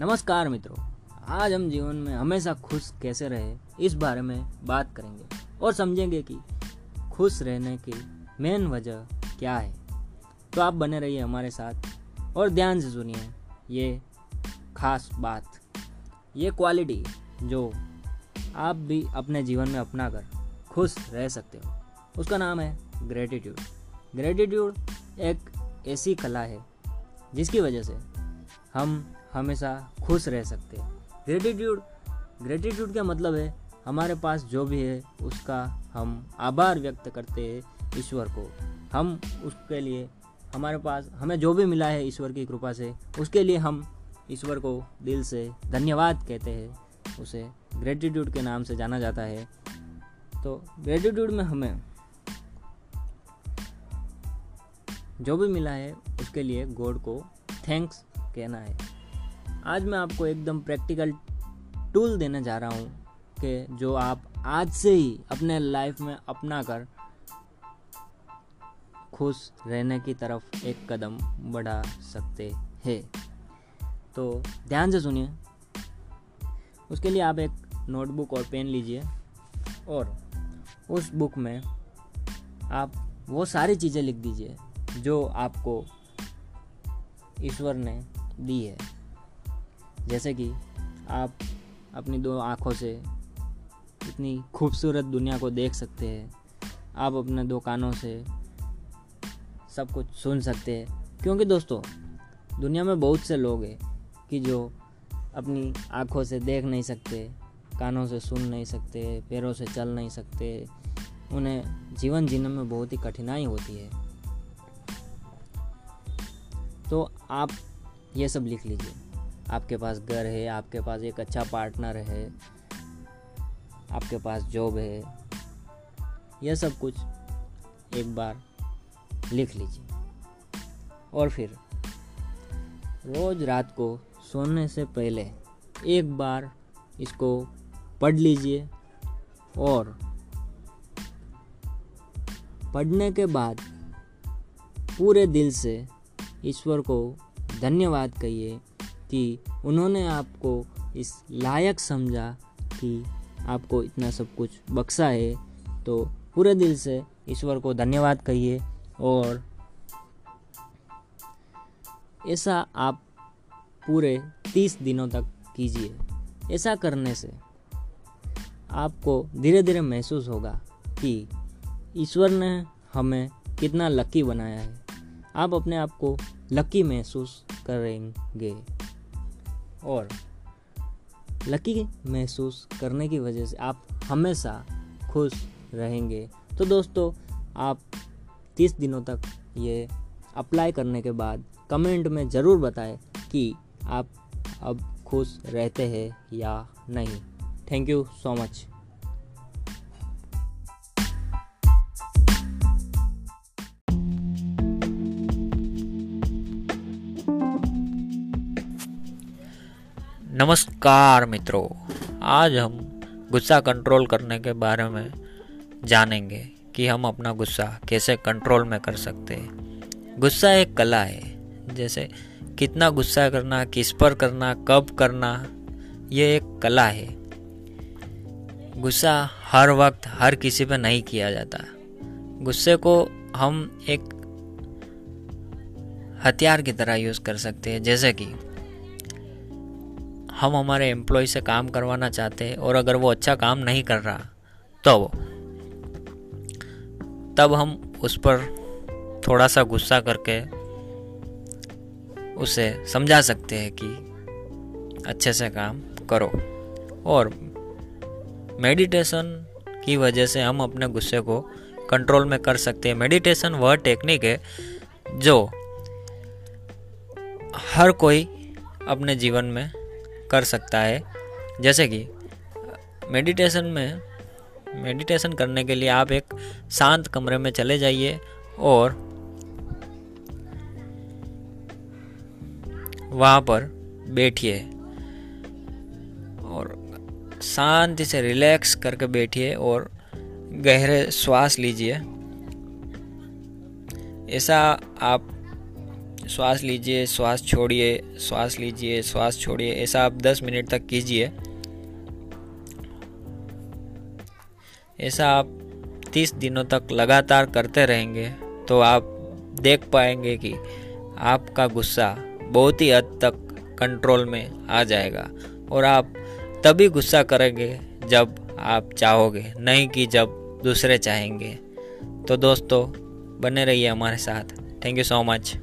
नमस्कार मित्रों। आज हम जीवन में हमेशा खुश कैसे रहे, इस बारे में बात करेंगे और समझेंगे कि खुश रहने की मेन वजह क्या है। तो आप बने रहिए हमारे साथ और ध्यान से सुनिए ये खास बात। ये क्वालिटी जो आप भी अपने जीवन में अपना कर खुश रह सकते हो, उसका नाम है ग्रेटिट्यूड ग्रेटिट्यूड एक ऐसी कला है जिसकी वजह से हम हमेशा खुश रह सकते हैं। ग्रेटिट्यूड ग्रेटिट्यूड का मतलब है? हमारे पास जो भी है, उसका हम आभार व्यक्त करते हैं ईश्वर को। हम उसके लिए, हमारे पास, हमें जो भी मिला है ईश्वर की कृपा से, उसके लिए हम ईश्वर को दिल से धन्यवाद कहते हैं। उसे ग्रेटिट्यूड के नाम से जाना जाता है। तो ग्रेटिट्यूड में हमें जो भी मिला है, उसके लिए गॉड को थैंक्स कहना है। आज मैं आपको एकदम प्रैक्टिकल टूल देने जा रहा हूँ कि जो आप आज से ही अपने लाइफ में अपना कर खुश रहने की तरफ़ एक कदम बढ़ा सकते हैं। तो ध्यान से सुनिए। उसके लिए आप एक नोटबुक और पेन लीजिए और उस बुक में आप वो सारी चीज़ें लिख दीजिए जो आपको ईश्वर ने दी है। जैसे कि आप अपनी दो आँखों से इतनी खूबसूरत दुनिया को देख सकते हैं। आप अपने दो कानों से सब कुछ सुन सकते हैं। क्योंकि दोस्तों, दुनिया में बहुत से लोग हैं कि जो अपनी आँखों से देख नहीं सकते, कानों से सुन नहीं सकते, पैरों से चल नहीं सकते। उन्हें जीवन जीने में बहुत ही कठिनाई होती है। तो आप ये सब लिख लीजिए। आपके पास घर है, आपके पास एक अच्छा पार्टनर है, आपके पास जॉब है, यह सब कुछ एक बार लिख लीजिए। और फिर रोज़ रात को सोने से पहले एक बार इसको पढ़ लीजिए और पढ़ने के बाद पूरे दिल से ईश्वर को धन्यवाद कहिए कि उन्होंने आपको इस लायक समझा कि आपको इतना सब कुछ बख्शा है तो पूरे दिल से ईश्वर को धन्यवाद कहिए। और ऐसा आप पूरे तीस दिनों तक कीजिए। ऐसा करने से आपको धीरे धीरे महसूस होगा कि ईश्वर ने हमें कितना लकी बनाया है। आप अपने आप को लकी महसूस करेंगे। और लकी महसूस करने की वजह से आप हमेशा खुश रहेंगे। तो दोस्तों, आप तीस दिनों तक ये अप्लाई करने के बाद कमेंट में ज़रूर बताएँ कि आप अब खुश रहते हैं या नहीं। थैंक यू सो मच नमस्कार मित्रों, आज हम गुस्सा कंट्रोल करने के बारे में जानेंगे कि हम अपना गुस्सा कैसे कंट्रोल में कर सकते हैं। गुस्सा एक कला है, जैसे कितना गुस्सा करना, किस पर करना, कब करना, ये एक कला है। गुस्सा हर वक्त हर किसी पर नहीं किया जाता। गुस्से को हम एक हथियार की तरह यूज़ कर सकते हैं, जैसे कि हम हमारे एम्प्लॉय से काम करवाना चाहते हैं और अगर वो अच्छा काम नहीं कर रहा तो तब हम उस पर थोड़ा सा गुस्सा करके उसे समझा सकते हैं कि अच्छे से काम करो। और मेडिटेशन की वजह से हम अपने गुस्से को कंट्रोल में कर सकते हैं। मेडिटेशन वह टेक्निक है जो हर कोई अपने जीवन में कर सकता है। जैसे कि मेडिटेशन में मेडिटेशन करने के लिए आप एक शांत कमरे में चले जाइए और वहाँ पर बैठिए और शांति से रिलैक्स करके बैठिए और गहरे श्वास लीजिए। ऐसा आप श्वास लीजिए, श्वास छोड़िए, श्वास लीजिए, श्वास छोड़िए, ऐसा आप 10 मिनट तक कीजिए। ऐसा आप 30 दिनों तक लगातार करते रहेंगे तो आप देख पाएँगे कि आपका गुस्सा बहुत ही हद तक कंट्रोल में आ जाएगा। और आप तभी गुस्सा करेंगे जब आप चाहोगे, नहीं कि जब दूसरे चाहेंगे। तो दोस्तों, बने रहिए हमारे साथ। Thank you so much